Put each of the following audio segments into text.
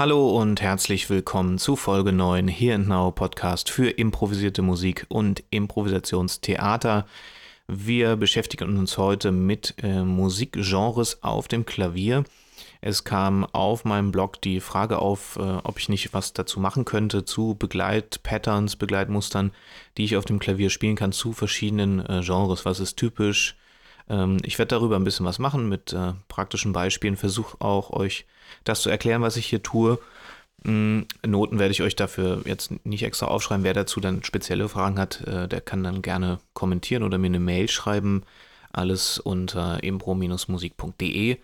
Hallo und herzlich willkommen zu Folge 9 Here and Now Podcast für improvisierte Musik und Improvisationstheater. Wir beschäftigen uns heute mit äh, Musikgenres auf dem Klavier. Es kam auf meinem Blog die Frage auf, äh, ob ich nicht was dazu machen könnte zu Begleitpatterns, Begleitmustern, die ich auf dem Klavier spielen kann zu verschiedenen äh, Genres. Was ist typisch? Ähm, ich werde darüber ein bisschen was machen mit äh, praktischen Beispielen, versuche auch euch das zu erklären, was ich hier tue. Mm, Noten werde ich euch dafür jetzt nicht extra aufschreiben. Wer dazu dann spezielle Fragen hat, äh, der kann dann gerne kommentieren oder mir eine Mail schreiben. Alles unter impro-musik.de.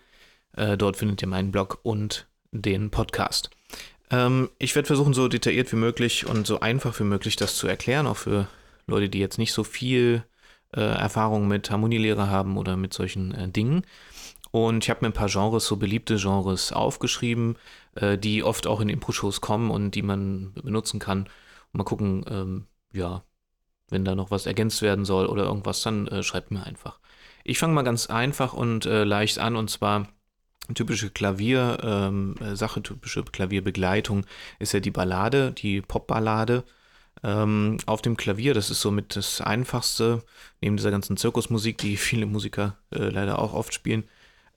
Äh, dort findet ihr meinen Blog und den Podcast. Ähm, ich werde versuchen, so detailliert wie möglich und so einfach wie möglich das zu erklären, auch für Leute, die jetzt nicht so viel äh, Erfahrung mit Harmonielehre haben oder mit solchen äh, Dingen. Und ich habe mir ein paar Genres, so beliebte Genres aufgeschrieben, äh, die oft auch in Impro-Shows kommen und die man benutzen kann. Und mal gucken, ähm, ja, wenn da noch was ergänzt werden soll oder irgendwas, dann äh, schreibt mir einfach. Ich fange mal ganz einfach und äh, leicht an und zwar typische Klaviersache, ähm, typische Klavierbegleitung ist ja die Ballade, die Popballade ähm, auf dem Klavier. Das ist somit das Einfachste, neben dieser ganzen Zirkusmusik, die viele Musiker äh, leider auch oft spielen.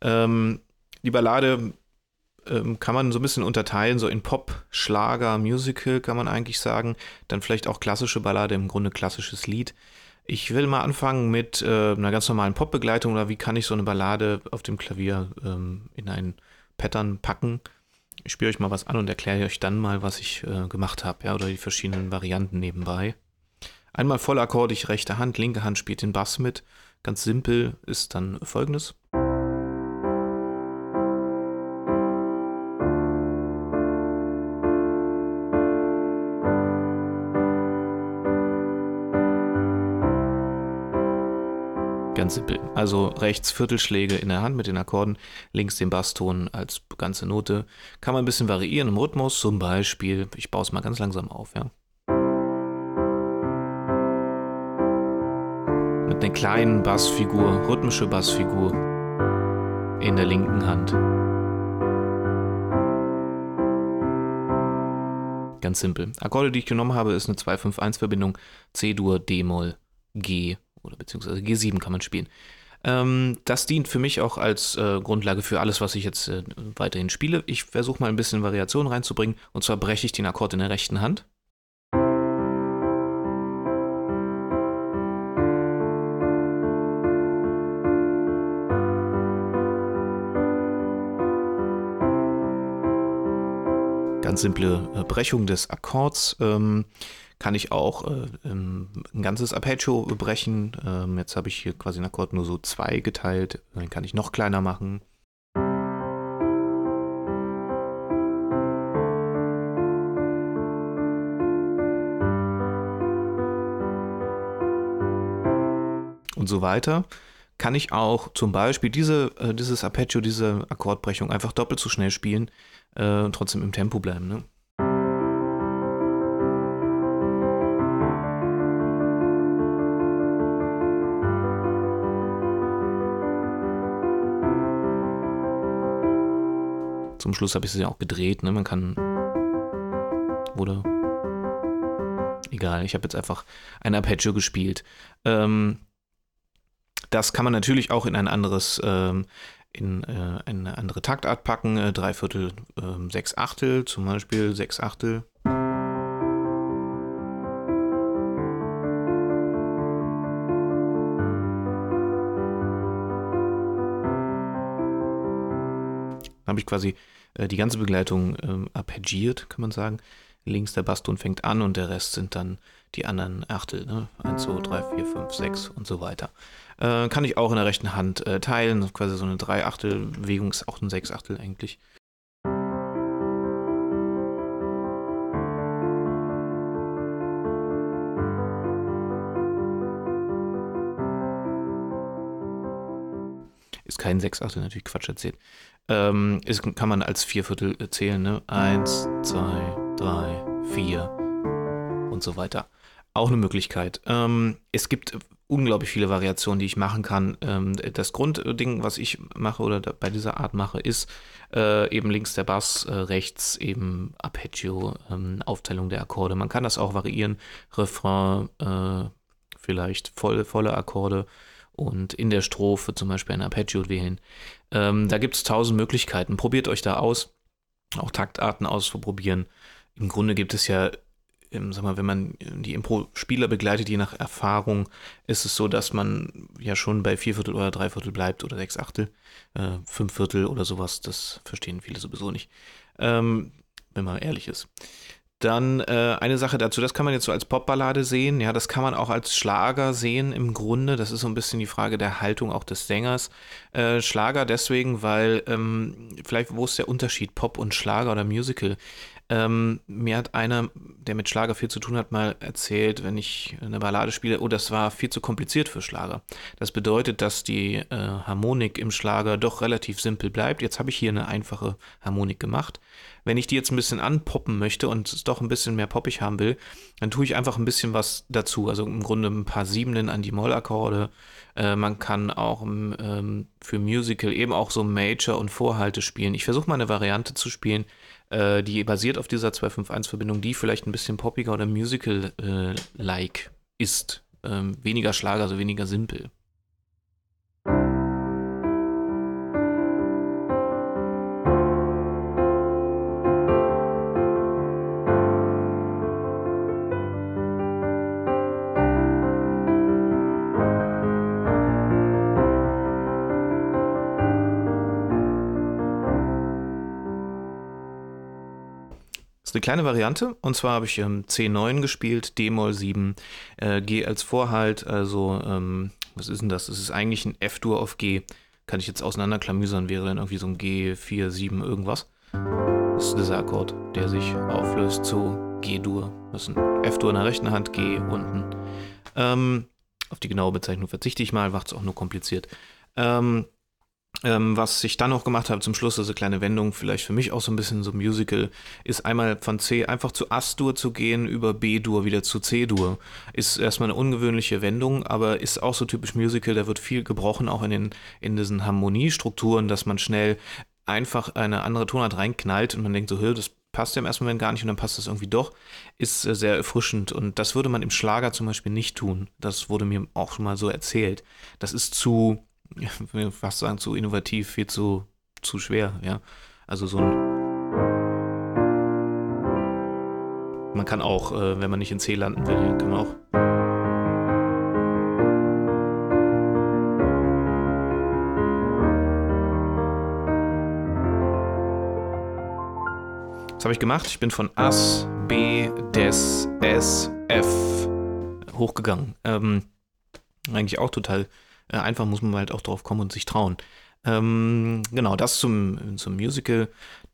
Ähm, die Ballade ähm, kann man so ein bisschen unterteilen, so in Pop, Schlager, Musical kann man eigentlich sagen. Dann vielleicht auch klassische Ballade, im Grunde klassisches Lied. Ich will mal anfangen mit äh, einer ganz normalen Popbegleitung oder wie kann ich so eine Ballade auf dem Klavier ähm, in ein Pattern packen. Ich spiele euch mal was an und erkläre euch dann mal, was ich äh, gemacht habe, ja, oder die verschiedenen Varianten nebenbei. Einmal vollakkordig rechte Hand, linke Hand spielt den Bass mit. Ganz simpel ist dann folgendes. Ganz simpel. Also rechts Viertelschläge in der Hand mit den Akkorden, links den Basston als ganze Note. Kann man ein bisschen variieren im Rhythmus, zum Beispiel, ich baue es mal ganz langsam auf, ja. Mit einer kleinen Bassfigur, rhythmische Bassfigur in der linken Hand. Ganz simpel. Akkorde, die ich genommen habe, ist eine 2-5-1-Verbindung C-Dur, D-Moll, G oder beziehungsweise G7 kann man spielen. Ähm, das dient für mich auch als äh, Grundlage für alles, was ich jetzt äh, weiterhin spiele. Ich versuche mal ein bisschen Variation reinzubringen und zwar breche ich den Akkord in der rechten Hand. Ganz simple äh, Brechung des Akkords. Ähm, kann ich auch äh, ähm, ein ganzes Arpeggio brechen. Ähm, jetzt habe ich hier quasi einen Akkord nur so zwei geteilt. Den kann ich noch kleiner machen. Und so weiter kann ich auch zum Beispiel diese, äh, dieses Arpeggio, diese Akkordbrechung einfach doppelt so schnell spielen äh, und trotzdem im Tempo bleiben. Ne? Zum Schluss habe ich es ja auch gedreht, ne? Man kann. Oder. Egal, ich habe jetzt einfach ein Arpeggio gespielt. Ähm, das kann man natürlich auch in ein anderes, ähm, in äh, eine andere Taktart packen. Äh, drei Viertel, äh, sechs Achtel, zum Beispiel sechs Achtel. habe ich quasi äh, die ganze Begleitung ähm, arpeggiert, kann man sagen. Links der Basston fängt an und der Rest sind dann die anderen Achtel. Ne? 1, 2, 3, 4, 5, 6 und so weiter. Äh, kann ich auch in der rechten Hand äh, teilen. Quasi so eine 3-Achtel-Bewegung ist auch ein 6-Achtel eigentlich. Kein Sechsachtel, natürlich Quatsch erzählt. Ähm, ist, kann man als Vierviertel zählen, ne? Eins, zwei, drei, vier und so weiter. Auch eine Möglichkeit. Ähm, es gibt unglaublich viele Variationen, die ich machen kann. Ähm, das Grundding, was ich mache oder bei dieser Art mache, ist äh, eben links der Bass, äh, rechts eben Arpeggio, ähm, Aufteilung der Akkorde. Man kann das auch variieren. Refrain, äh, vielleicht voll, volle Akkorde und in der Strophe zum Beispiel ein Arpeggio wählen. Ähm, da gibt es tausend Möglichkeiten. Probiert euch da aus. Auch Taktarten ausprobieren. Im Grunde gibt es ja ähm, sag mal, wenn man die Impro-Spieler begleitet, je nach Erfahrung, ist es so, dass man ja schon bei vier Viertel oder drei Viertel bleibt oder sechs Achtel, äh, fünf Viertel oder sowas. Das verstehen viele sowieso nicht, ähm, wenn man ehrlich ist. Dann äh, eine Sache dazu, das kann man jetzt so als Popballade sehen, ja, das kann man auch als Schlager sehen im Grunde. Das ist so ein bisschen die Frage der Haltung auch des Sängers. Äh, Schlager deswegen, weil ähm, vielleicht, wo ist der Unterschied, Pop und Schlager oder Musical? Ähm, mir hat einer, der mit Schlager viel zu tun hat, mal erzählt, wenn ich eine Ballade spiele, oh, das war viel zu kompliziert für Schlager. Das bedeutet, dass die äh, Harmonik im Schlager doch relativ simpel bleibt. Jetzt habe ich hier eine einfache Harmonik gemacht. Wenn ich die jetzt ein bisschen anpoppen möchte und es doch ein bisschen mehr poppig haben will, dann tue ich einfach ein bisschen was dazu. Also im Grunde ein paar Siebenen an die Mollakkorde. Äh, man kann auch ähm, für Musical eben auch so Major und Vorhalte spielen. Ich versuche mal eine Variante zu spielen, äh, die basiert auf dieser 251-Verbindung, die vielleicht ein bisschen poppiger oder musical-like äh, ist. Ähm, weniger Schlager, also weniger simpel. Eine kleine Variante und zwar habe ich ähm, C9 gespielt, D-Moll 7, äh, G als Vorhalt, also ähm, was ist denn das? Es ist eigentlich ein F-Dur auf G. Kann ich jetzt auseinanderklamüsern, wäre dann irgendwie so ein G4, 7 irgendwas. Das ist dieser Akkord, der sich auflöst zu G-Dur. Das ist ein F-Dur in der rechten Hand, G unten. Ähm, auf die genaue Bezeichnung verzichte ich mal, macht es auch nur kompliziert. Ähm, ähm, was ich dann noch gemacht habe zum Schluss, also kleine Wendung, vielleicht für mich auch so ein bisschen so Musical, ist einmal von C einfach zu As-Dur zu gehen, über B-Dur wieder zu C-Dur. Ist erstmal eine ungewöhnliche Wendung, aber ist auch so typisch Musical, da wird viel gebrochen, auch in, den, in diesen Harmoniestrukturen, dass man schnell einfach eine andere Tonart reinknallt und man denkt so, das passt ja im ersten Moment gar nicht und dann passt das irgendwie doch, ist äh, sehr erfrischend. Und das würde man im Schlager zum Beispiel nicht tun. Das wurde mir auch schon mal so erzählt. Das ist zu ja, fast sagen, zu innovativ, viel zu, zu schwer, ja. Also so ein. Man kann auch, äh, wenn man nicht in C landen will, kann man auch. Was habe ich gemacht? Ich bin von Ass, B, Des, S, F hochgegangen. Ähm, eigentlich auch total äh, einfach muss man halt auch drauf kommen und sich trauen. Ähm, genau, das zum, zum Musical.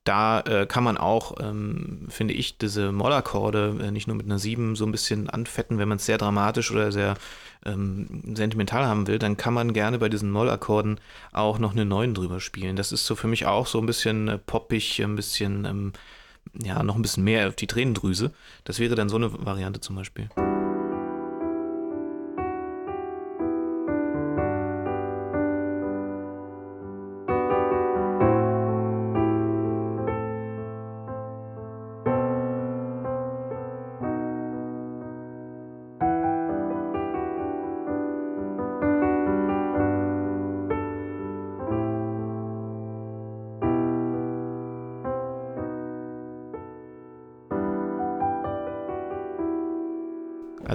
Da äh, kann man auch, ähm, finde ich, diese Mollakkorde äh, nicht nur mit einer 7 so ein bisschen anfetten, wenn man es sehr dramatisch oder sehr ähm, sentimental haben will, dann kann man gerne bei diesen Mollakkorden auch noch eine 9 drüber spielen. Das ist so für mich auch so ein bisschen äh, poppig, ein bisschen, ähm, ja, noch ein bisschen mehr auf die Tränendrüse. Das wäre dann so eine Variante zum Beispiel.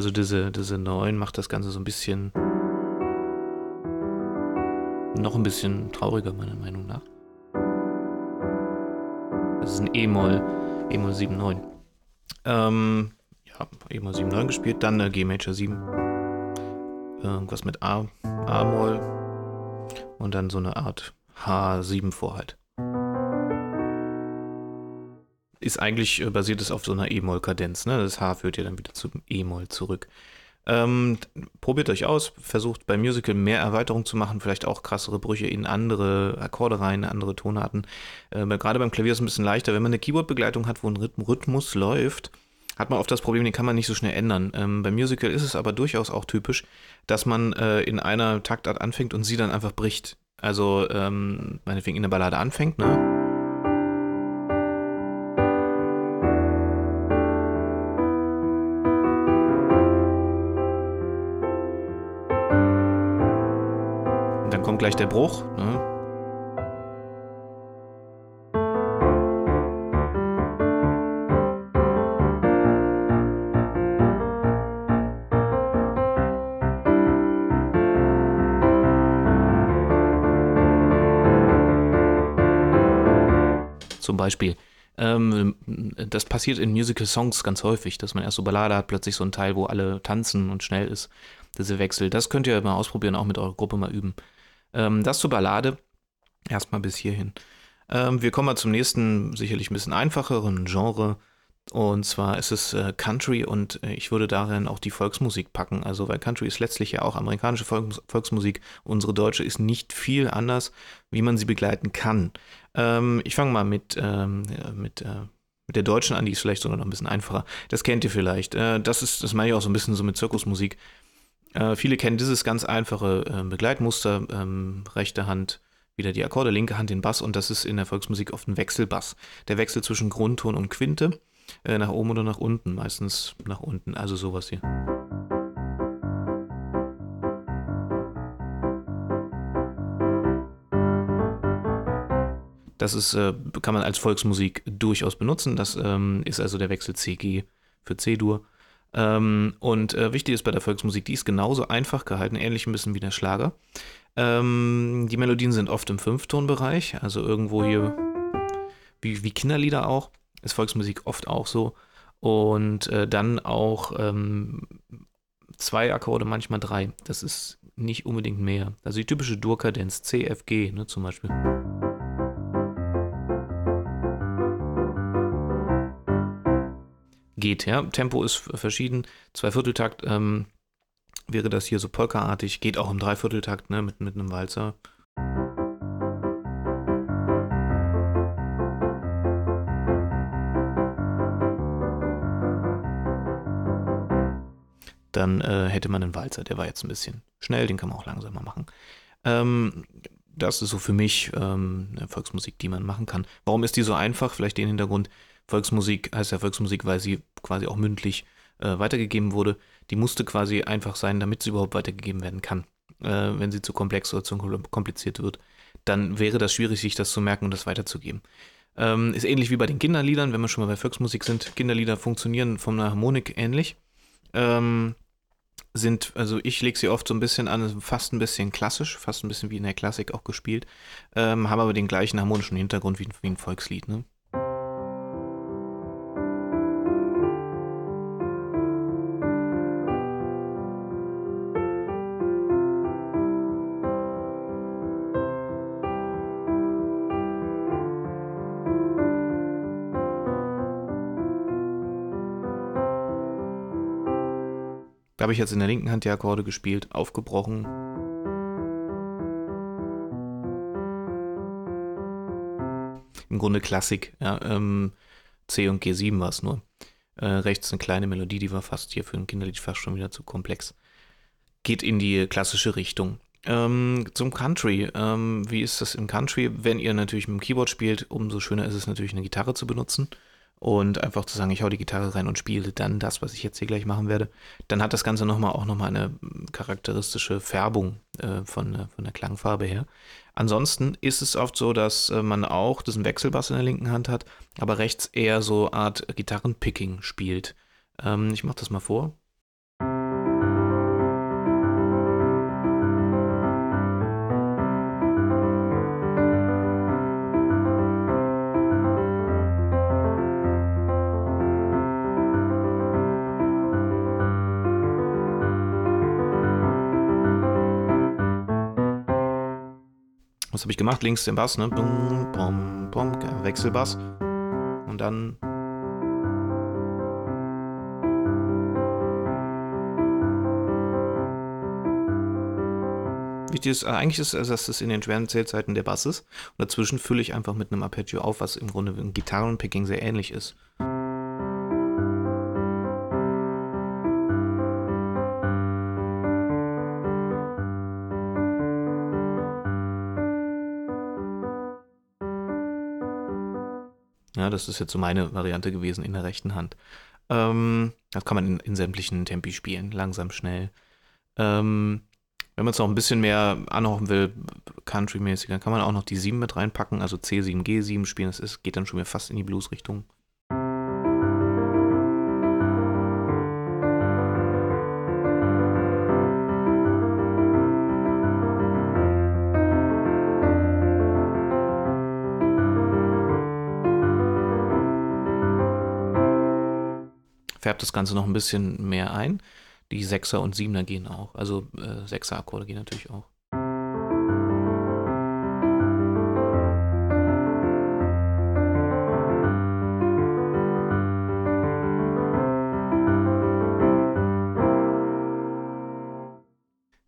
Also diese, diese 9 macht das Ganze so ein bisschen noch ein bisschen trauriger, meiner Meinung nach. Das ist ein E-Moll, E-Moll 7-9. Ähm, ja, E-Moll 7-9 gespielt, dann eine G Major 7. Irgendwas mit A, A-Moll und dann so eine Art H7 Vorhalt ist eigentlich, äh, basiert es auf so einer E-Moll-Kadenz. Ne? Das H führt ja dann wieder zum E-Moll zurück. Ähm, probiert euch aus, versucht beim Musical mehr Erweiterung zu machen, vielleicht auch krassere Brüche in andere Akkorde rein, andere Tonarten. Äh, Gerade beim Klavier ist es ein bisschen leichter, wenn man eine Keyboard-Begleitung hat, wo ein Rhythmus läuft, hat man oft das Problem, den kann man nicht so schnell ändern. Ähm, beim Musical ist es aber durchaus auch typisch, dass man äh, in einer Taktart anfängt und sie dann einfach bricht. Also, ähm, meinetwegen in der Ballade anfängt, ne? Gleich der Bruch. Ne? zum Beispiel. Ähm, das passiert in Musical-Songs ganz häufig, dass man erst so Ballade hat, plötzlich so ein Teil, wo alle tanzen und schnell ist, diese Wechsel. Das könnt ihr mal ausprobieren, auch mit eurer Gruppe mal üben. Ähm, das zur Ballade. Erstmal bis hierhin. Ähm, wir kommen mal zum nächsten, sicherlich ein bisschen einfacheren Genre. Und zwar ist es äh, Country und äh, ich würde darin auch die Volksmusik packen. Also, weil Country ist letztlich ja auch amerikanische Volks Volksmusik. Unsere deutsche ist nicht viel anders, wie man sie begleiten kann. Ähm, ich fange mal mit, ähm, mit, äh, mit der deutschen an, die ist vielleicht sogar noch ein bisschen einfacher. Das kennt ihr vielleicht. Äh, das ist, das meine ich auch so ein bisschen so mit Zirkusmusik. Äh, viele kennen dieses ganz einfache äh, Begleitmuster, ähm, rechte Hand wieder die Akkorde, linke Hand den Bass und das ist in der Volksmusik oft ein Wechselbass. Der Wechsel zwischen Grundton und Quinte, äh, nach oben oder nach unten, meistens nach unten, also sowas hier. Das ist, äh, kann man als Volksmusik durchaus benutzen. Das ähm, ist also der Wechsel CG für C-Dur. Ähm, und äh, wichtig ist bei der Volksmusik, die ist genauso einfach gehalten, ähnlich ein bisschen wie der Schlager. Ähm, die Melodien sind oft im Fünftonbereich, also irgendwo hier, wie, wie Kinderlieder auch, ist Volksmusik oft auch so. Und äh, dann auch ähm, zwei Akkorde, manchmal drei. Das ist nicht unbedingt mehr. Also die typische Durkadenz, C, F, G, ne, zum Beispiel. Geht. Ja? Tempo ist verschieden. Zweivierteltakt ähm, wäre das hier so polkaartig, geht auch im Dreivierteltakt ne? mit, mit einem Walzer. Dann äh, hätte man einen Walzer, der war jetzt ein bisschen schnell, den kann man auch langsamer machen. Ähm, das ist so für mich ähm, eine Volksmusik, die man machen kann. Warum ist die so einfach? Vielleicht den Hintergrund, Volksmusik heißt ja Volksmusik, weil sie quasi auch mündlich äh, weitergegeben wurde. Die musste quasi einfach sein, damit sie überhaupt weitergegeben werden kann. Äh, wenn sie zu komplex oder zu kompliziert wird, dann wäre das schwierig, sich das zu merken und das weiterzugeben. Ähm, ist ähnlich wie bei den Kinderliedern, wenn wir schon mal bei Volksmusik sind. Kinderlieder funktionieren von der Harmonik ähnlich. Ähm, sind, also ich lege sie oft so ein bisschen an, fast ein bisschen klassisch, fast ein bisschen wie in der Klassik auch gespielt, ähm, haben aber den gleichen harmonischen Hintergrund wie, wie ein Volkslied. Ne? Da habe ich jetzt in der linken Hand die Akkorde gespielt, aufgebrochen. Im Grunde Klassik, ja, ähm, C und G7 war es nur. Äh, rechts eine kleine Melodie, die war fast hier für ein Kinderlied fast schon wieder zu komplex. Geht in die klassische Richtung. Ähm, zum Country. Ähm, wie ist das im Country? Wenn ihr natürlich mit dem Keyboard spielt, umso schöner ist es natürlich eine Gitarre zu benutzen und einfach zu sagen, ich hau die Gitarre rein und spiele dann das, was ich jetzt hier gleich machen werde, dann hat das Ganze nochmal auch nochmal eine charakteristische Färbung äh, von, äh, von der Klangfarbe her. Ansonsten ist es oft so, dass äh, man auch diesen Wechselbass in der linken Hand hat, aber rechts eher so Art Gitarrenpicking spielt. Ähm, ich mach das mal vor. Was habe ich gemacht? Links den Bass, ne? Bum, bum, bum, Wechselbass. Und dann. Wichtig ist, äh, eigentlich ist, dass es in den schweren Zählzeiten der Bass ist. Und dazwischen fülle ich einfach mit einem Arpeggio auf, was im Grunde ein Gitarrenpicking sehr ähnlich ist. Das ist jetzt so meine Variante gewesen in der rechten Hand. Ähm, das kann man in, in, sämtlichen Tempi spielen, langsam, schnell. Ähm, wenn man es noch ein bisschen mehr anhauchen will, country-mäßig, dann kann man auch noch die 7 mit reinpacken, also C7, G7 spielen. Das ist, geht dann schon wieder fast in die Blues-Richtung. Das Ganze noch ein bisschen mehr ein. Die Sechser und Siebener gehen auch. Also äh, Sechser-Akkorde gehen natürlich auch.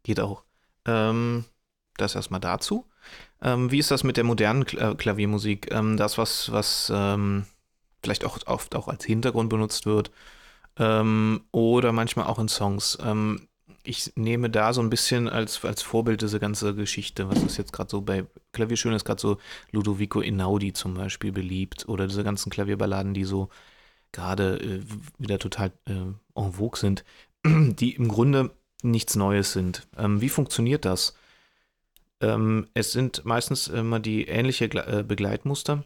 Geht auch. Ähm, das erstmal dazu. Ähm, wie ist das mit der modernen äh, Klaviermusik? Ähm, das, was, was ähm, vielleicht auch oft auch als Hintergrund benutzt wird, ähm, oder manchmal auch in Songs. Ähm, ich nehme da so ein bisschen als, als Vorbild diese ganze Geschichte, was ist jetzt gerade so bei Klavierschön ist gerade so Ludovico Einaudi zum Beispiel beliebt oder diese ganzen Klavierballaden, die so gerade äh, wieder total äh, en vogue sind, die im Grunde nichts Neues sind. Ähm, wie funktioniert das? Ähm, es sind meistens immer die ähnliche äh, Begleitmuster.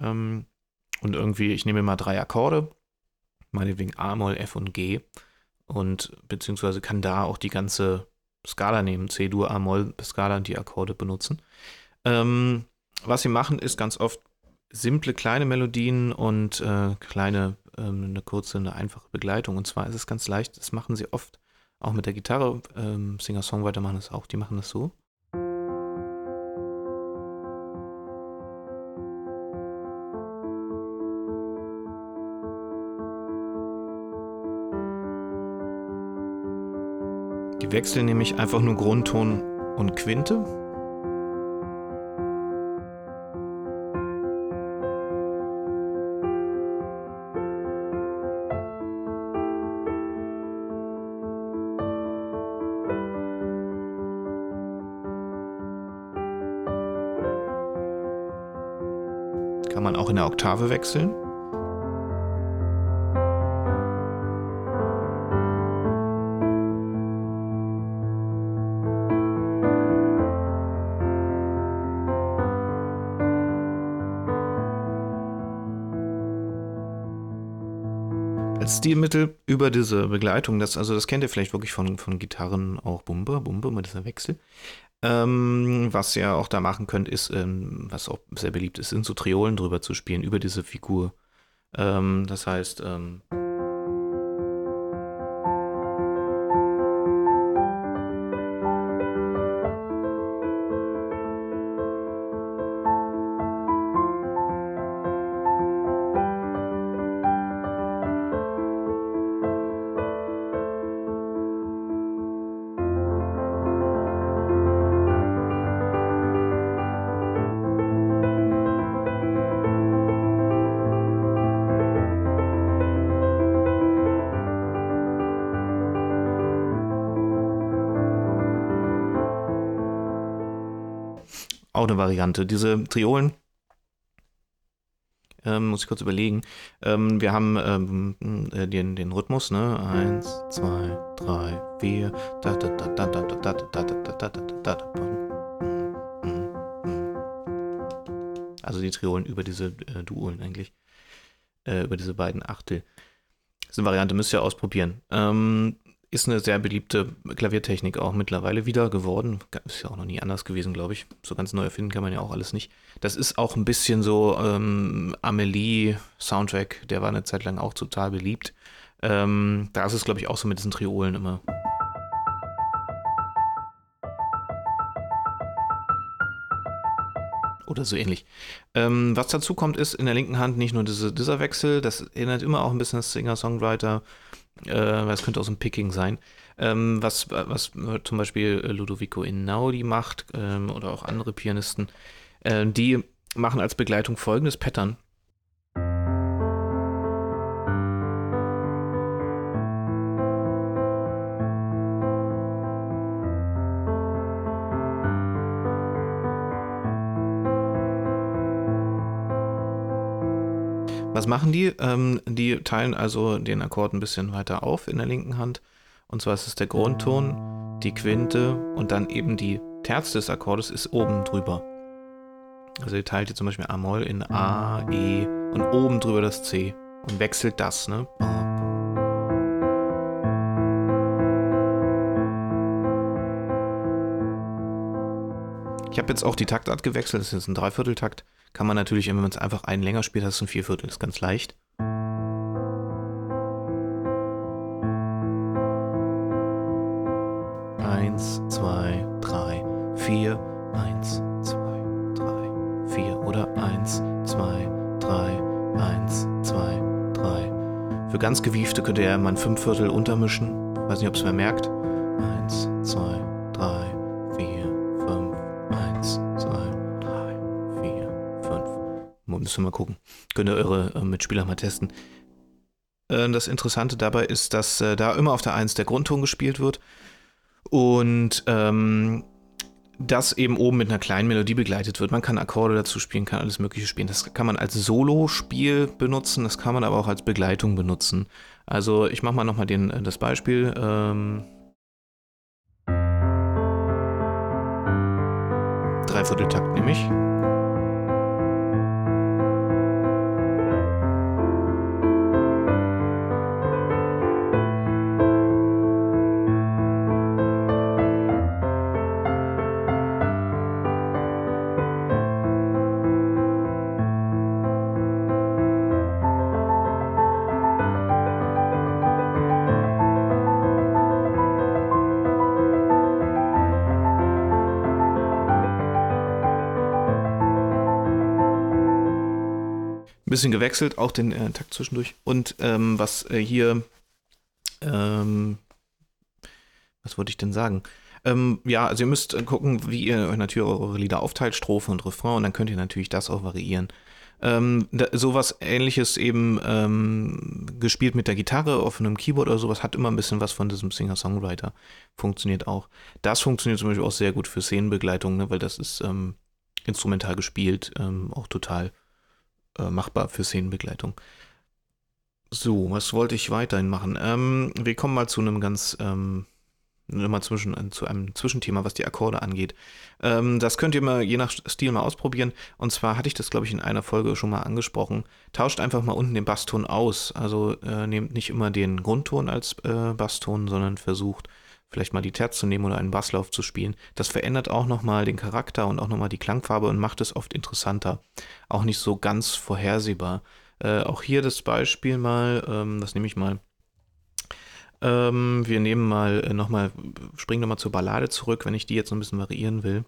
Ähm, und irgendwie, ich nehme mal drei Akkorde meinetwegen A-Moll, F und G und beziehungsweise kann da auch die ganze Skala nehmen, C-Dur, A-Moll, Skala und die Akkorde benutzen. Ähm, was sie machen, ist ganz oft simple kleine Melodien und äh, kleine, ähm, eine kurze, eine einfache Begleitung. Und zwar ist es ganz leicht, das machen sie oft auch mit der Gitarre. Ähm, Singer-Songwriter machen das auch, die machen das so. Die wechseln nämlich einfach nur Grundton und Quinte. Kann man auch in der Oktave wechseln. Als Stilmittel über diese Begleitung, das, also das kennt ihr vielleicht wirklich von, von Gitarren auch Bumbe, Bumbe mit dieser Wechsel. Ähm, was ihr auch da machen könnt, ist, ähm, was auch sehr beliebt ist, sind so Triolen drüber zu spielen, über diese Figur. Ähm, das heißt, Variante. Diese Triolen, ähm, muss ich kurz überlegen. Ähm, wir haben ähm, äh, den, den Rhythmus, ne? Eins, zwei, drei, vier. Also die Triolen über diese äh, Duolen eigentlich. Äh, über diese beiden Achtel. Das ist eine Variante, müsst ihr ausprobieren. Ähm, ist eine sehr beliebte Klaviertechnik auch mittlerweile wieder geworden. Ist ja auch noch nie anders gewesen, glaube ich. So ganz neu erfinden kann man ja auch alles nicht. Das ist auch ein bisschen so ähm, Amelie-Soundtrack, der war eine Zeit lang auch total beliebt. Ähm, da ist es, glaube ich, auch so mit diesen Triolen immer. Oder so ähnlich. Ähm, was dazu kommt, ist in der linken Hand nicht nur diese, dieser Wechsel, das erinnert immer auch ein bisschen an Singer-Songwriter äh, es könnte so ein Picking sein. Ähm, was, was zum Beispiel Ludovico Inaudi macht ähm, oder auch andere Pianisten, äh, die machen als Begleitung folgendes Pattern. Was machen die? Ähm, die teilen also den Akkord ein bisschen weiter auf in der linken Hand. Und zwar ist es der Grundton, die Quinte und dann eben die Terz des Akkordes ist oben drüber. Also ihr teilt hier zum Beispiel A-Moll in A, E und oben drüber das C und wechselt das, ne? Ich habe jetzt auch die Taktart gewechselt, das ist jetzt ein Dreivierteltakt. Kann man natürlich, wenn man es einfach einen länger spielt, das ist ein Vierviertel, ist ganz leicht. Eins, zwei, drei, vier, eins, zwei, drei, vier oder eins, zwei, drei, eins, zwei, drei. Für ganz gewiefte könnte er mal ein Fünfviertel untermischen. Weiß nicht, ob es wer merkt. Eins, müssen wir mal gucken. Könnt ihr eure äh, Mitspieler mal testen. Äh, das Interessante dabei ist, dass äh, da immer auf der 1 der Grundton gespielt wird und ähm, das eben oben mit einer kleinen Melodie begleitet wird. Man kann Akkorde dazu spielen, kann alles Mögliche spielen. Das kann man als Solo-Spiel benutzen, das kann man aber auch als Begleitung benutzen. Also ich mache mal nochmal äh, das Beispiel. Ähm, Dreivierteltakt nehme ich. bisschen gewechselt, auch den äh, Takt zwischendurch. Und ähm, was äh, hier, ähm, was wollte ich denn sagen? Ähm, ja, also ihr müsst äh, gucken, wie ihr natürlich eure Lieder aufteilt, Strophe und Refrain, und dann könnt ihr natürlich das auch variieren. Ähm, da, sowas ähnliches eben ähm, gespielt mit der Gitarre auf einem Keyboard oder sowas hat immer ein bisschen was von diesem Singer-Songwriter. Funktioniert auch. Das funktioniert zum Beispiel auch sehr gut für Szenenbegleitung, ne, weil das ist ähm, instrumental gespielt, ähm, auch total äh, machbar für Szenenbegleitung. So, was wollte ich weiterhin machen? Ähm, wir kommen mal zu einem ganz, ähm, mal zwischen, äh, zu einem Zwischenthema, was die Akkorde angeht. Ähm, das könnt ihr mal je nach Stil mal ausprobieren. Und zwar hatte ich das, glaube ich, in einer Folge schon mal angesprochen. Tauscht einfach mal unten den Basston aus. Also äh, nehmt nicht immer den Grundton als äh, Basston, sondern versucht vielleicht mal die Terz zu nehmen oder einen Basslauf zu spielen. Das verändert auch nochmal den Charakter und auch nochmal die Klangfarbe und macht es oft interessanter. Auch nicht so ganz vorhersehbar. Äh, auch hier das Beispiel mal, ähm, das nehme ich mal. Ähm, wir nehmen mal äh, nochmal, springen nochmal zur Ballade zurück, wenn ich die jetzt so ein bisschen variieren will.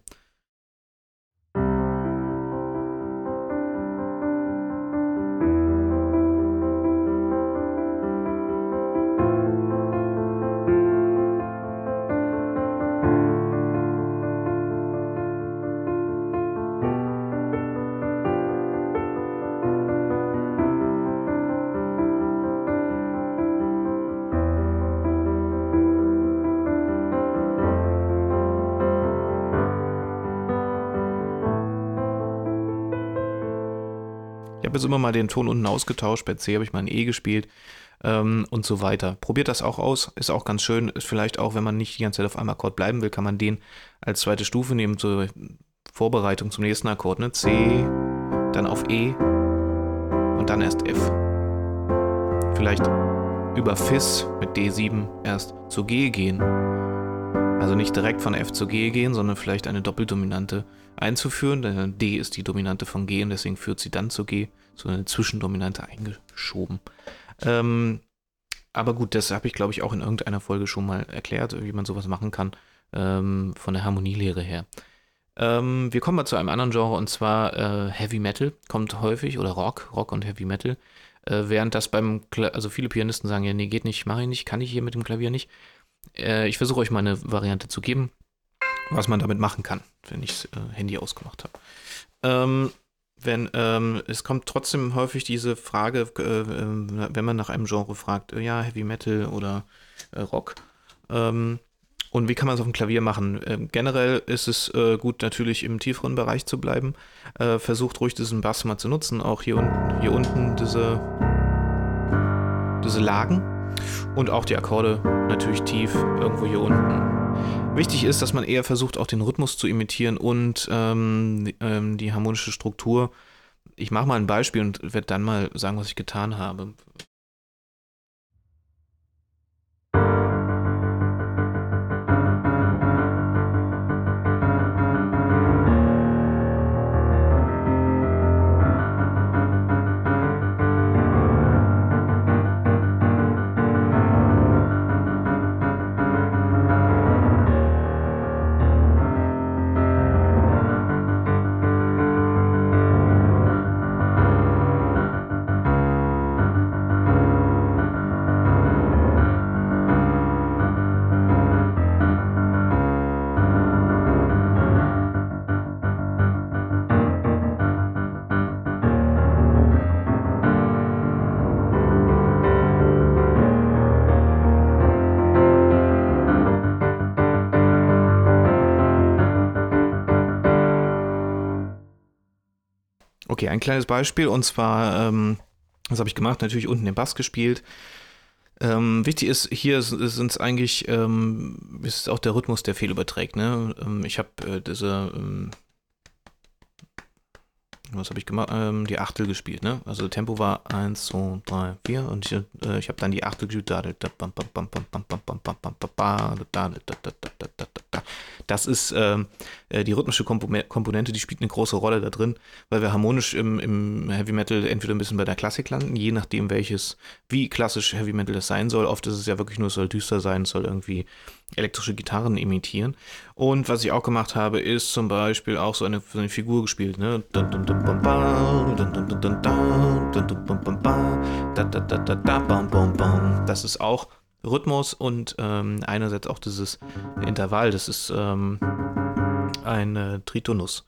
Habe jetzt immer mal den Ton unten ausgetauscht. Bei C habe ich mal ein E gespielt ähm, und so weiter. Probiert das auch aus. Ist auch ganz schön. Ist vielleicht auch, wenn man nicht die ganze Zeit auf einem Akkord bleiben will, kann man den als zweite Stufe nehmen zur Vorbereitung zum nächsten Akkord. Ne? C, dann auf E und dann erst F. Vielleicht über Fis mit D7 erst zu G gehen. Also nicht direkt von F zu G gehen, sondern vielleicht eine Doppeldominante einzuführen. Denn D ist die Dominante von G und deswegen führt sie dann zu G, so eine Zwischendominante eingeschoben. Ähm, aber gut, das habe ich, glaube ich, auch in irgendeiner Folge schon mal erklärt, wie man sowas machen kann, ähm, von der Harmonielehre her. Ähm, wir kommen mal zu einem anderen Genre und zwar äh, Heavy Metal kommt häufig oder Rock, Rock und Heavy Metal. Äh, während das beim, Kla also viele Pianisten sagen ja, nee, geht nicht, mache ich nicht, kann ich hier mit dem Klavier nicht. Äh, ich versuche euch mal eine Variante zu geben, was man damit machen kann, wenn ich das äh, Handy ausgemacht habe. Ähm, wenn ähm, es kommt trotzdem häufig diese Frage, äh, äh wenn man nach einem Genre fragt, äh, ja, Heavy Metal oder Rock. Ähm, und wie kann man es auf dem Klavier machen? Ähm, generell ist es äh, gut, natürlich im tieferen Bereich zu bleiben. Äh, versucht ruhig diesen Bass mal zu nutzen. Auch hier, un hier unten diese, diese Lagen und auch die Akkorde natürlich tief irgendwo hier unten. Wichtig ist, dass man eher versucht, auch den Rhythmus zu imitieren und ähm, ähm, die harmonische Struktur. Ich mache mal ein Beispiel und werde dann mal sagen, was ich getan habe. Okay, ein kleines Beispiel und zwar, ähm, was habe ich gemacht? Natürlich unten den Bass gespielt. Ähm, wichtig ist, hier sind es eigentlich, ähm, ist auch der Rhythmus, der viel überträgt. Ne? Ähm, ich habe äh, diese ähm, was habe ich gemacht? Ähm, die Achtel gespielt, ne? Also Tempo war 1, 2, 3, 4 und ich, äh, ich habe dann die Achtel gespielt. Das ist ähm, äh, die rhythmische Komponente, die spielt eine große Rolle da drin, weil wir harmonisch im, im Heavy Metal entweder ein bisschen bei der Klassik landen, je nachdem welches, wie klassisch Heavy Metal das sein soll. Oft ist es ja wirklich nur, es soll düster sein, es soll irgendwie elektrische Gitarren imitieren. Und was ich auch gemacht habe, ist zum Beispiel auch so eine, so eine Figur gespielt. Ne? Das ist auch Rhythmus und ähm, einerseits auch dieses Intervall. Das ist ähm, ein äh, Tritonus.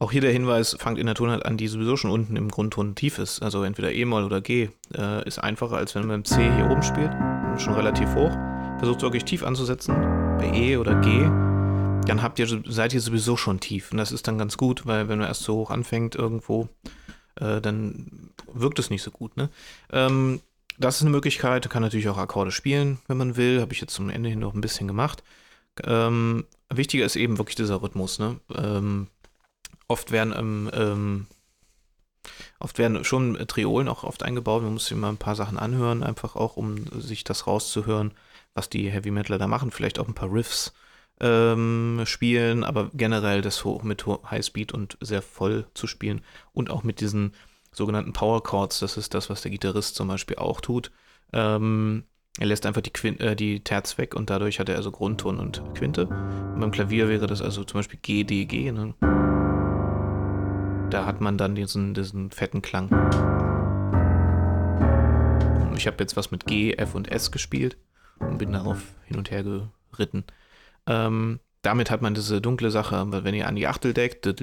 Auch hier der Hinweis, fangt in der Tonart an, die sowieso schon unten im Grundton tief ist. Also entweder E-Moll oder G. Äh, ist einfacher, als wenn man im C hier oben spielt. Schon relativ hoch. Versucht wirklich tief anzusetzen. Bei E oder G. Dann habt ihr, seid ihr sowieso schon tief. Und das ist dann ganz gut, weil wenn man erst so hoch anfängt irgendwo, äh, dann wirkt es nicht so gut. Ne? Ähm, das ist eine Möglichkeit. Kann natürlich auch Akkorde spielen, wenn man will. Habe ich jetzt zum Ende hin noch ein bisschen gemacht. Ähm, wichtiger ist eben wirklich dieser Rhythmus. Ne? Ähm, Oft werden ähm, ähm, oft werden schon Triolen auch oft eingebaut. Man muss sich mal ein paar Sachen anhören, einfach auch, um sich das rauszuhören, was die Heavy Metaler da machen. Vielleicht auch ein paar Riffs ähm, spielen, aber generell das mit Highspeed und sehr voll zu spielen und auch mit diesen sogenannten Power Chords. Das ist das, was der Gitarrist zum Beispiel auch tut. Ähm, er lässt einfach die, Quin äh, die Terz weg und dadurch hat er also Grundton und Quinte. Und beim Klavier wäre das also zum Beispiel G, D, G. Ne? Da hat man dann diesen, diesen fetten Klang. Ich habe jetzt was mit G, F und S gespielt und bin darauf hin und her geritten. Ähm, damit hat man diese dunkle Sache, wenn ihr an die Achtel deckt, dann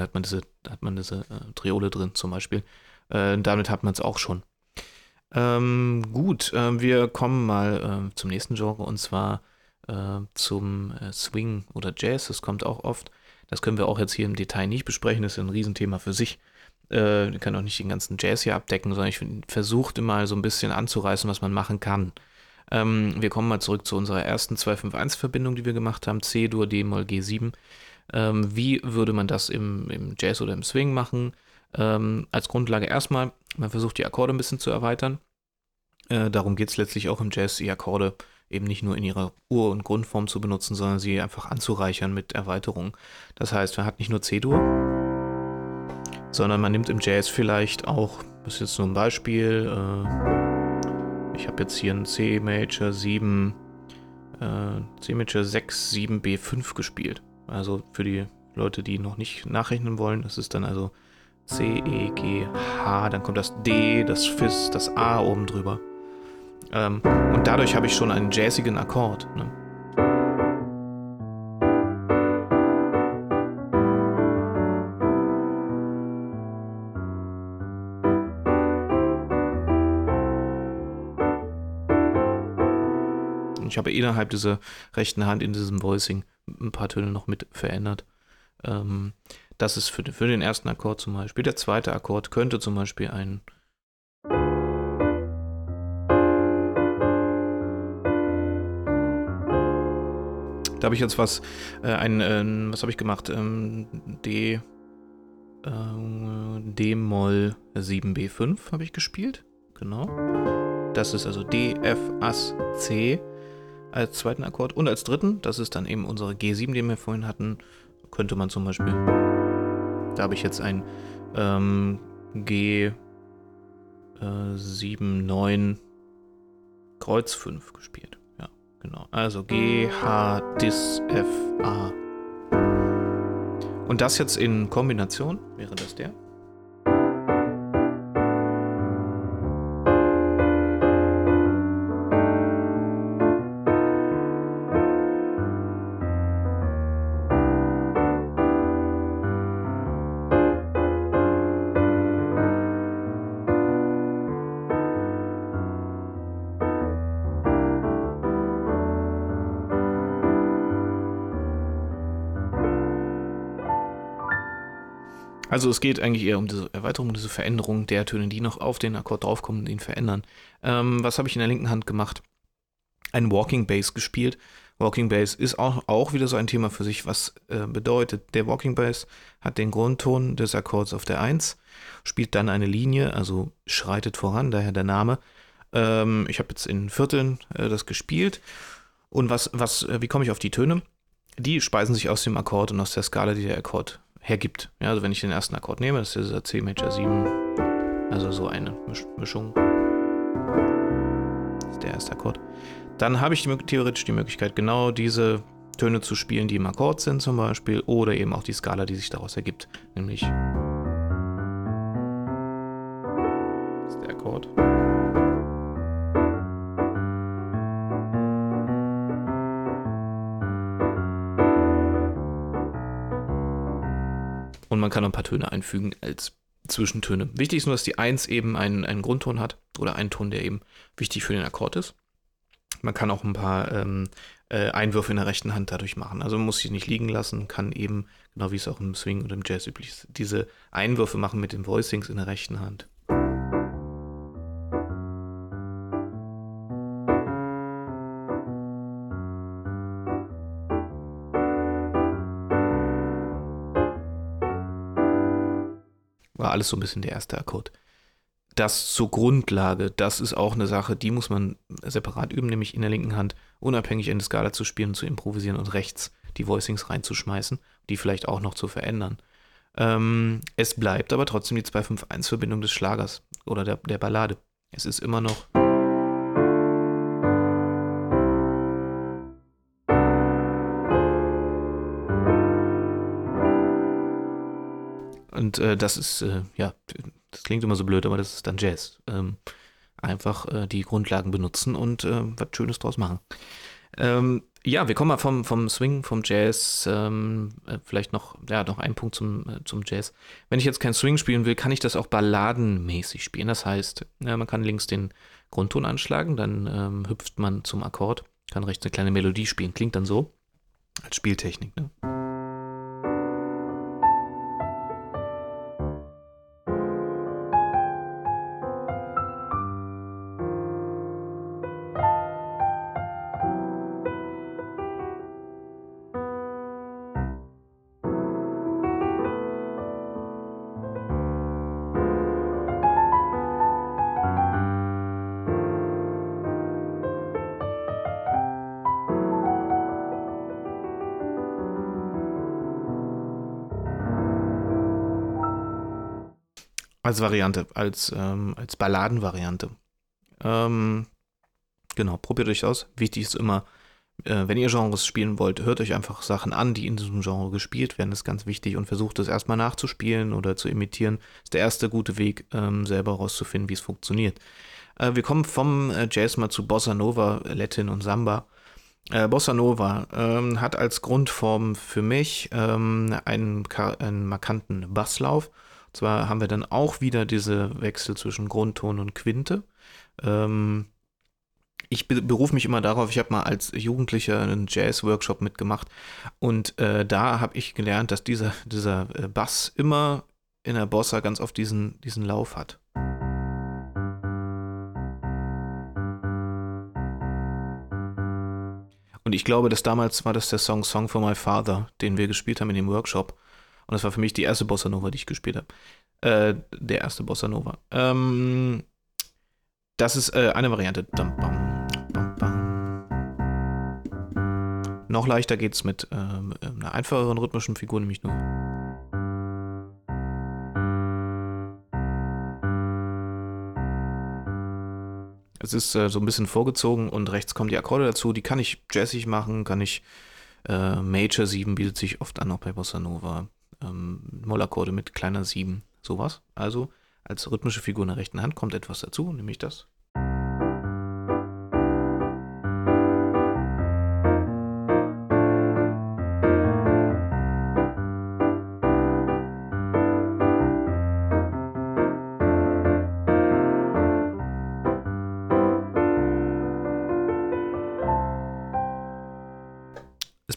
hat man diese, hat man diese äh, Triole drin zum Beispiel. Äh, damit hat man es auch schon. Ähm, gut, äh, wir kommen mal äh, zum nächsten Genre und zwar äh, zum äh, Swing oder Jazz. Das kommt auch oft. Das können wir auch jetzt hier im Detail nicht besprechen, das ist ein Riesenthema für sich. Äh, ich kann auch nicht den ganzen Jazz hier abdecken, sondern ich versuche immer so ein bisschen anzureißen, was man machen kann. Ähm, wir kommen mal zurück zu unserer ersten 251-Verbindung, die wir gemacht haben, C-Dur, D-Moll, G7. Ähm, wie würde man das im, im, Jazz oder im Swing machen? Ähm, als Grundlage erstmal, man versucht die Akkorde ein bisschen zu erweitern. Äh, darum geht es letztlich auch im Jazz, die Akkorde eben nicht nur in ihrer Ur- und Grundform zu benutzen, sondern sie einfach anzureichern mit Erweiterungen. Das heißt, man hat nicht nur C-Dur, sondern man nimmt im Jazz vielleicht auch, das ist jetzt nur ein Beispiel, äh, ich habe jetzt hier einen C-Major 7, äh, C-Major 6, 7, B5 gespielt. Also für die Leute, die noch nicht nachrechnen wollen, das ist dann also C, E, G, H, dann kommt das D, das Fis, das A oben drüber. Ähm, und dadurch habe ich schon einen jazzigen Akkord. Ne? Ich habe innerhalb dieser rechten Hand in diesem Voicing ein paar Töne noch mit verändert. Ähm, das ist für, für, den ersten Akkord zum Beispiel. Der zweite Akkord könnte zum Beispiel ein Da habe ich jetzt was, äh, ein, äh, was habe ich gemacht? Ähm, D, äh, D-Moll 7b5 habe ich gespielt. Genau. Das ist also D, F, Ass, C als zweiten Akkord. Und als dritten, das ist dann eben unsere G7, die wir vorhin hatten, könnte man zum Beispiel, da habe ich jetzt ein ähm, G, 7, 9, Kreuz 5 gespielt. Genau. Also G, H, Dis, F, A. Und das jetzt in Kombination wäre das der. Also es geht eigentlich eher um diese Erweiterung, diese Veränderung der Töne, die noch auf den Akkord draufkommen und ihn verändern. Ähm, was habe ich in der linken Hand gemacht? Ein Walking Bass gespielt. Walking Bass ist auch, auch wieder so ein Thema für sich, was äh, bedeutet, der Walking Bass hat den Grundton des Akkords auf der 1, spielt dann eine Linie, also schreitet voran, daher der Name. Ähm, ich habe jetzt in Vierteln äh, das gespielt. Und was, was, äh, wie komme ich auf die Töne? Die speisen sich aus dem Akkord und aus der Skala, die der Akkord hergibt. Ja, also wenn ich den ersten Akkord nehme, das ist dieser C Major 7, also so eine Mischung. Das ist der erste Akkord. Dann habe ich die, theoretisch die Möglichkeit, genau diese Töne zu spielen, die im Akkord sind zum Beispiel, oder eben auch die Skala, die sich daraus ergibt, nämlich das ist der Akkord. Und man kann ein paar Töne einfügen als Zwischentöne. Wichtig ist nur, dass die 1 eben einen, einen Grundton hat oder einen Ton, der eben wichtig für den Akkord ist. Man kann auch ein paar ähm, äh, Einwürfe in der rechten Hand dadurch machen. Also man muss sie nicht liegen lassen, kann eben, genau wie es auch im Swing oder im Jazz üblich ist, diese Einwürfe machen mit den Voicings in der rechten Hand. War alles so ein bisschen der erste Akkord. Das zur Grundlage, das ist auch eine Sache, die muss man separat üben, nämlich in der linken Hand unabhängig eine Skala zu spielen, zu improvisieren und rechts die Voicings reinzuschmeißen, die vielleicht auch noch zu verändern. Ähm, es bleibt aber trotzdem die 2-5-1-Verbindung des Schlagers oder der, der Ballade. Es ist immer noch. Und äh, das ist, äh, ja, das klingt immer so blöd, aber das ist dann Jazz. Ähm, einfach äh, die Grundlagen benutzen und äh, was Schönes draus machen. Ähm, ja, wir kommen mal vom, vom Swing, vom Jazz, ähm, äh, vielleicht noch, ja, noch ein Punkt zum, äh, zum Jazz. Wenn ich jetzt kein Swing spielen will, kann ich das auch balladenmäßig spielen. Das heißt, ja, man kann links den Grundton anschlagen, dann ähm, hüpft man zum Akkord, kann rechts eine kleine Melodie spielen, klingt dann so als Spieltechnik. Ne? Als Variante, als, ähm, als Balladenvariante. Ähm, genau, probiert euch aus. Wichtig ist immer, äh, wenn ihr Genres spielen wollt, hört euch einfach Sachen an, die in diesem Genre gespielt werden. Das ist ganz wichtig und versucht es erstmal nachzuspielen oder zu imitieren. Das ist der erste gute Weg, ähm, selber herauszufinden, wie es funktioniert. Äh, wir kommen vom äh, Jazz mal zu Bossa Nova, Latin und Samba. Äh, Bossa Nova ähm, hat als Grundform für mich ähm, einen, einen markanten Basslauf zwar haben wir dann auch wieder diese Wechsel zwischen Grundton und Quinte. Ähm, ich berufe mich immer darauf, ich habe mal als Jugendlicher einen Jazz-Workshop mitgemacht und äh, da habe ich gelernt, dass dieser, dieser äh, Bass immer in der Bossa ganz oft diesen, diesen Lauf hat. Und ich glaube, dass damals war das der Song Song for My Father, den wir gespielt haben in dem Workshop. Und das war für mich die erste Bossa Nova, die ich gespielt habe. Äh, der erste Bossa Nova. Ähm, das ist äh, eine Variante. Noch leichter geht es mit ähm, einer einfacheren rhythmischen Figur, nämlich nur. Es ist äh, so ein bisschen vorgezogen und rechts kommen die Akkorde dazu. Die kann ich jazzig machen, kann ich. Äh, Major 7 bietet sich oft an, auch bei Bossa Nova ähm, Mollakkorde mit kleiner 7, sowas. Also als rhythmische Figur in der rechten Hand kommt etwas dazu, nämlich das.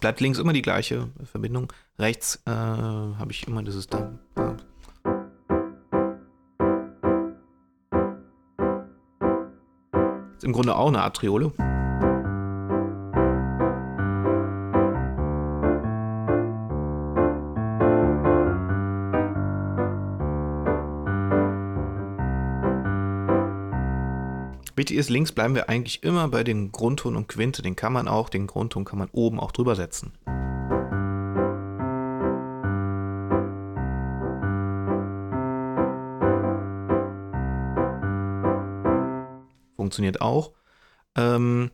Bleibt links immer die gleiche Verbindung. Rechts äh, habe ich immer dieses da. Ist im Grunde auch eine Art Ist, links bleiben wir eigentlich immer bei den Grundton und Quinte. Den kann man auch, den Grundton kann man oben auch drüber setzen. Funktioniert auch. Ähm,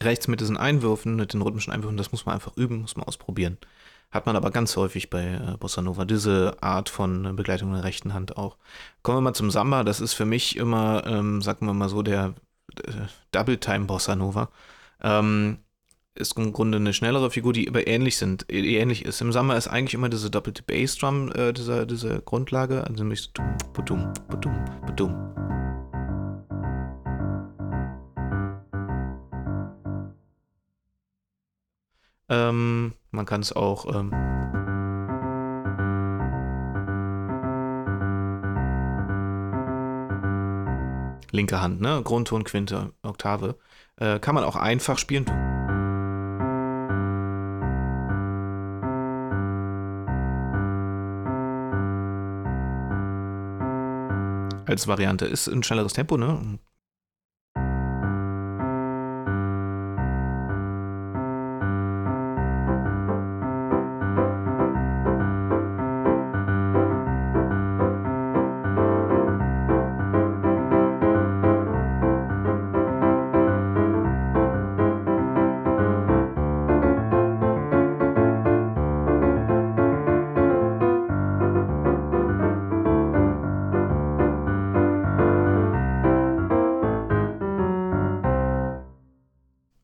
rechts mit diesen Einwürfen, mit den rhythmischen Einwürfen, das muss man einfach üben, muss man ausprobieren. Hat man aber ganz häufig bei äh, Bossa Nova, diese Art von äh, Begleitung der rechten Hand auch. Kommen wir mal zum Samba, das ist für mich immer, ähm, sagen wir mal so, der äh, Double Time Bossa Nova. Ähm, ist im Grunde eine schnellere Figur, die aber ähnlich sind, äh, ähnlich ist. Im Samba ist eigentlich immer diese doppelte Bassdrum, äh, diese, diese Grundlage, also nämlich so dum, badum, badum, badum. Ähm, man kann es auch. Ähm, linke Hand, ne? Grundton, Quinte, Oktave. Äh, kann man auch einfach spielen. Als Variante ist ein schnelleres Tempo, ne?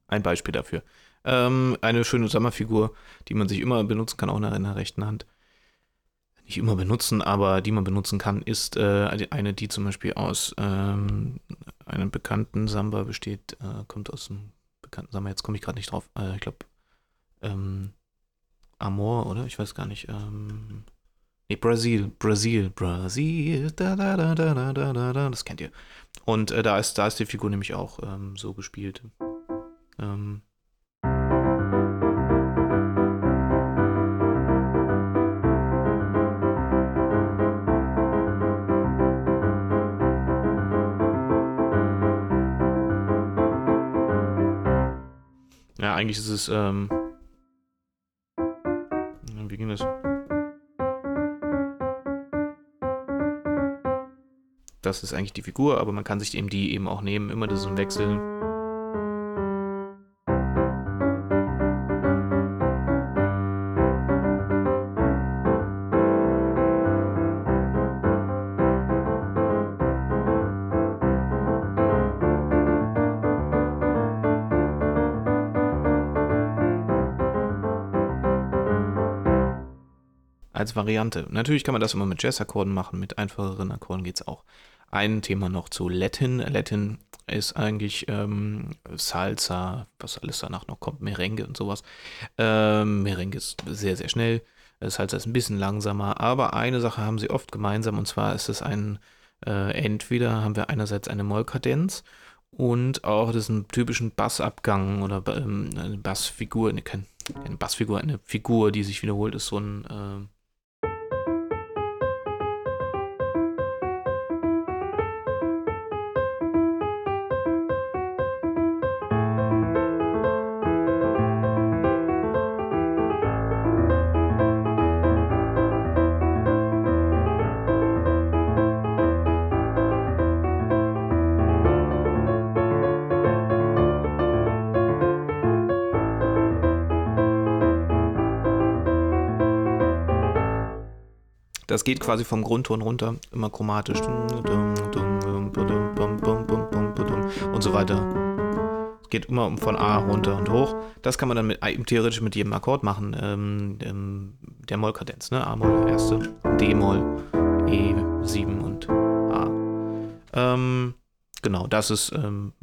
Ein Beispiel dafür. Ähm, eine schöne Sommerfigur, die man sich immer benutzen kann, auch in der rechten Hand. Nicht immer benutzen, aber die man benutzen kann, ist äh, eine, die zum Beispiel aus ähm, einem bekannten Samba besteht, äh, kommt aus einem bekannten Samba, jetzt komme ich gerade nicht drauf, äh, ich glaube, ähm, Amor, oder? Ich weiß gar nicht. Ähm, nee, Brasil, Brasil, Brasil, da, da, da, da, da, da, da, das kennt ihr. Und äh, da, ist, da ist die Figur nämlich auch ähm, so gespielt. Ähm, ja, eigentlich ist es, ähm, wie ging das? Das ist eigentlich die Figur, aber man kann sich eben die eben auch nehmen, immer das ist ein Wechsel. Variante. Natürlich kann man das immer mit Jazz-Akkorden machen, mit einfacheren Akkorden geht es auch. Ein Thema noch zu Latin. Latin ist eigentlich ähm, Salsa, was alles danach noch kommt, Merengue und sowas. Ähm, Merengue ist sehr, sehr schnell. Salsa ist ein bisschen langsamer, aber eine Sache haben sie oft gemeinsam und zwar ist es ein, äh, entweder haben wir einerseits eine Mollkadenz und auch diesen typischen Bassabgang oder ähm, eine Bassfigur, ne, keine Bassfigur, eine Figur, die sich wiederholt, ist so ein äh, Das geht quasi vom Grundton runter, immer chromatisch. Und so weiter. Es geht immer von A runter und hoch. Das kann man dann mit, theoretisch mit jedem Akkord machen. Ähm, ähm, der Mollkadenz, ne? A-Moll, erste, D-Moll, E7 und A. Ähm, genau, das ist ähm,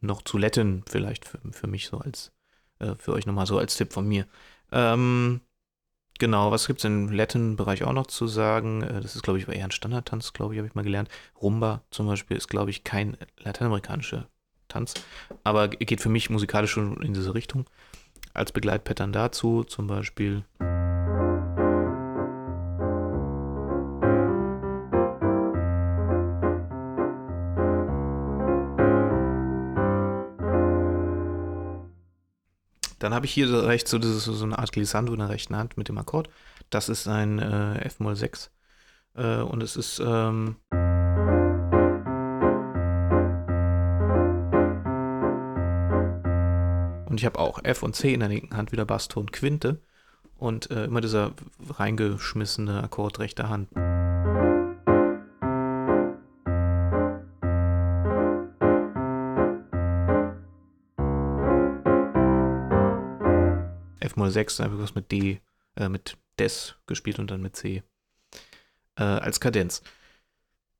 noch zu Letten vielleicht für, für mich so als, äh, für euch nochmal so als Tipp von mir. Ähm, Genau, was gibt es im Latin-Bereich auch noch zu sagen? Äh, das ist, glaube ich, eher ein Standardtanz, glaube ich, habe ich mal gelernt. Rumba zum Beispiel ist, glaube ich, kein lateinamerikanischer Tanz, aber geht für mich musikalisch schon in diese Richtung. Als Begleitpattern dazu zum Beispiel. Dann habe ich hier rechts so, das so eine Art Glissando in der rechten Hand mit dem Akkord. Das ist ein äh, F-Moll 6. Äh, und es ist. Ähm und ich habe auch F und C in der linken Hand wieder Basston Quinte. Und äh, immer dieser reingeschmissene Akkord rechter Hand. F-Moll 6, einfach was mit D, äh, mit Des gespielt und dann mit C äh, als Kadenz.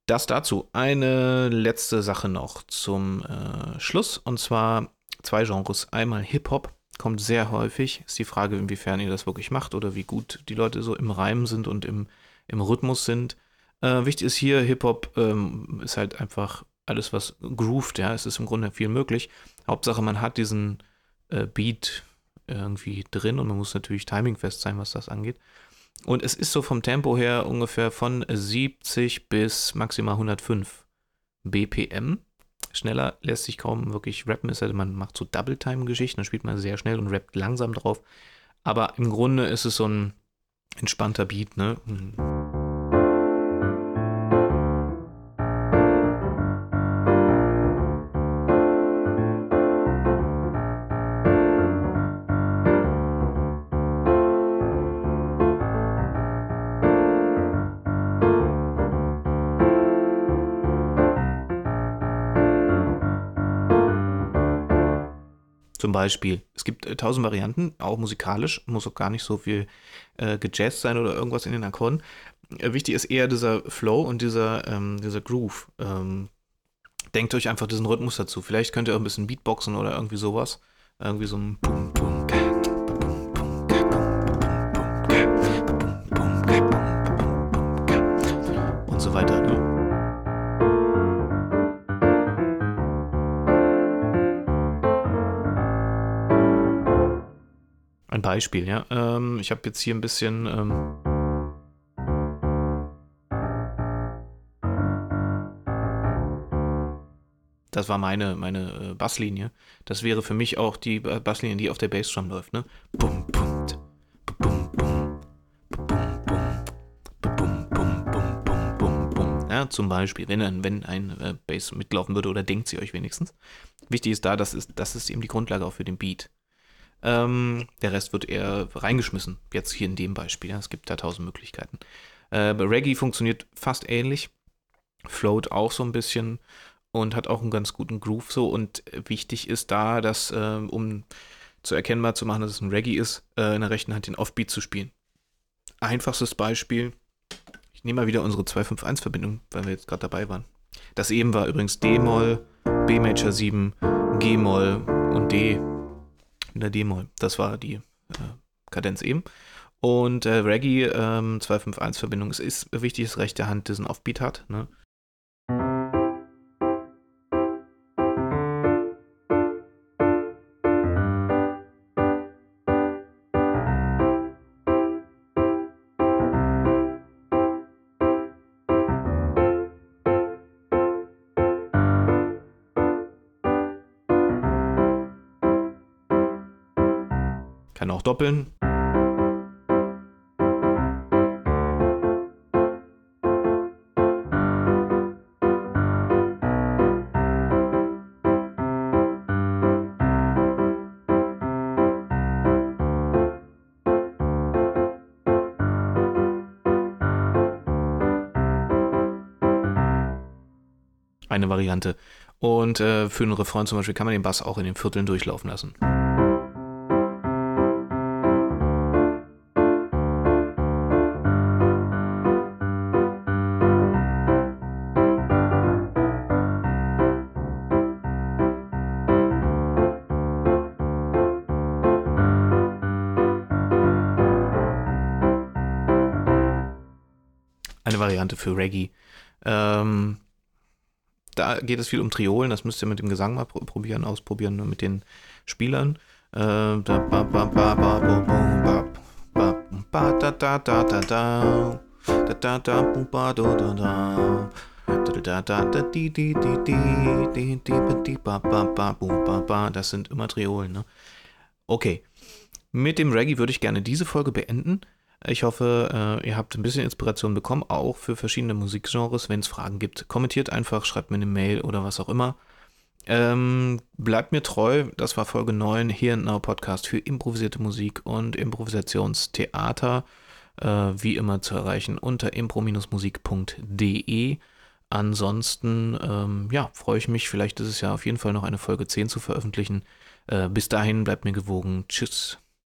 Das dazu. Eine letzte Sache noch zum äh, Schluss und zwar zwei Genres. Einmal Hip-Hop kommt sehr häufig. Ist die Frage, inwiefern ihr das wirklich macht oder wie gut die Leute so im Reim sind und im, im Rhythmus sind. Äh, wichtig ist hier, Hip-Hop ähm, ist halt einfach alles, was grooved, ja. Es ist im Grunde viel möglich. Hauptsache, man hat diesen äh, Beat, irgendwie drin und man muss natürlich timingfest sein, was das angeht. Und es ist so vom Tempo her ungefähr von 70 bis maximal 105 BPM. Schneller lässt sich kaum wirklich rappen, es man macht so Double-Time-Geschichten, dann spielt man sehr schnell und rappt langsam drauf. Aber im Grunde ist es so ein entspannter Beat, ne? Beispiel. Es gibt äh, tausend Varianten, auch musikalisch, muss auch gar nicht so viel äh, gejazzt sein oder irgendwas in den Akkorden. Äh, wichtig ist eher dieser Flow und dieser, ähm, dieser Groove. Ähm, denkt euch einfach diesen Rhythmus dazu. Vielleicht könnt ihr auch ein bisschen Beatboxen oder irgendwie sowas. Irgendwie so ein Bum, Bum, Beispiel, ja. Ähm, ich habe jetzt hier ein bisschen. Ähm das war meine, meine äh, Basslinie. Das wäre für mich auch die Basslinie, die auf der Bassdrum läuft, ne? Bum, bum, zum Beispiel, wenn, wenn ein äh, Bass mitlaufen würde oder denkt sie euch wenigstens. Wichtig ist da, das ist, das ist eben die Grundlage auch für den Beat. Ähm, der Rest wird eher reingeschmissen. Jetzt hier in dem Beispiel. Ja. Es gibt da tausend Möglichkeiten. Äh, Reggae funktioniert fast ähnlich. Float auch so ein bisschen und hat auch einen ganz guten Groove so. Und wichtig ist da, dass, äh, um zu erkennbar zu machen, dass es ein Reggae ist, äh, in der rechten Hand den Offbeat zu spielen. Einfachstes Beispiel. Ich nehme mal wieder unsere 251-Verbindung, weil wir jetzt gerade dabei waren. Das eben war übrigens D-Moll, B Major 7, G-Moll und D. Wieder D-Moll. Das war die äh, Kadenz eben. Und äh, Reggae ähm, 251-Verbindung ist, ist wichtig, dass rechte Hand diesen Offbeat hat. Ne? Doppeln. Eine Variante. Und äh, für einen Refrain zum Beispiel kann man den Bass auch in den Vierteln durchlaufen lassen. Variante für Reggae. Ähm, da geht es viel um Triolen, das müsst ihr mit dem Gesang mal probieren, ausprobieren, nur mit den Spielern. Das sind immer Triolen, ne? Okay. Mit dem Reggae würde ich gerne diese Folge beenden. Ich hoffe, äh, ihr habt ein bisschen Inspiration bekommen, auch für verschiedene Musikgenres. Wenn es Fragen gibt, kommentiert einfach, schreibt mir eine Mail oder was auch immer. Ähm, bleibt mir treu, das war Folge 9 hier in Now Podcast für improvisierte Musik und Improvisationstheater. Äh, wie immer zu erreichen unter impro-musik.de. Ansonsten, ähm, ja, freue ich mich. Vielleicht ist es ja auf jeden Fall noch eine Folge 10 zu veröffentlichen. Äh, bis dahin bleibt mir gewogen. Tschüss.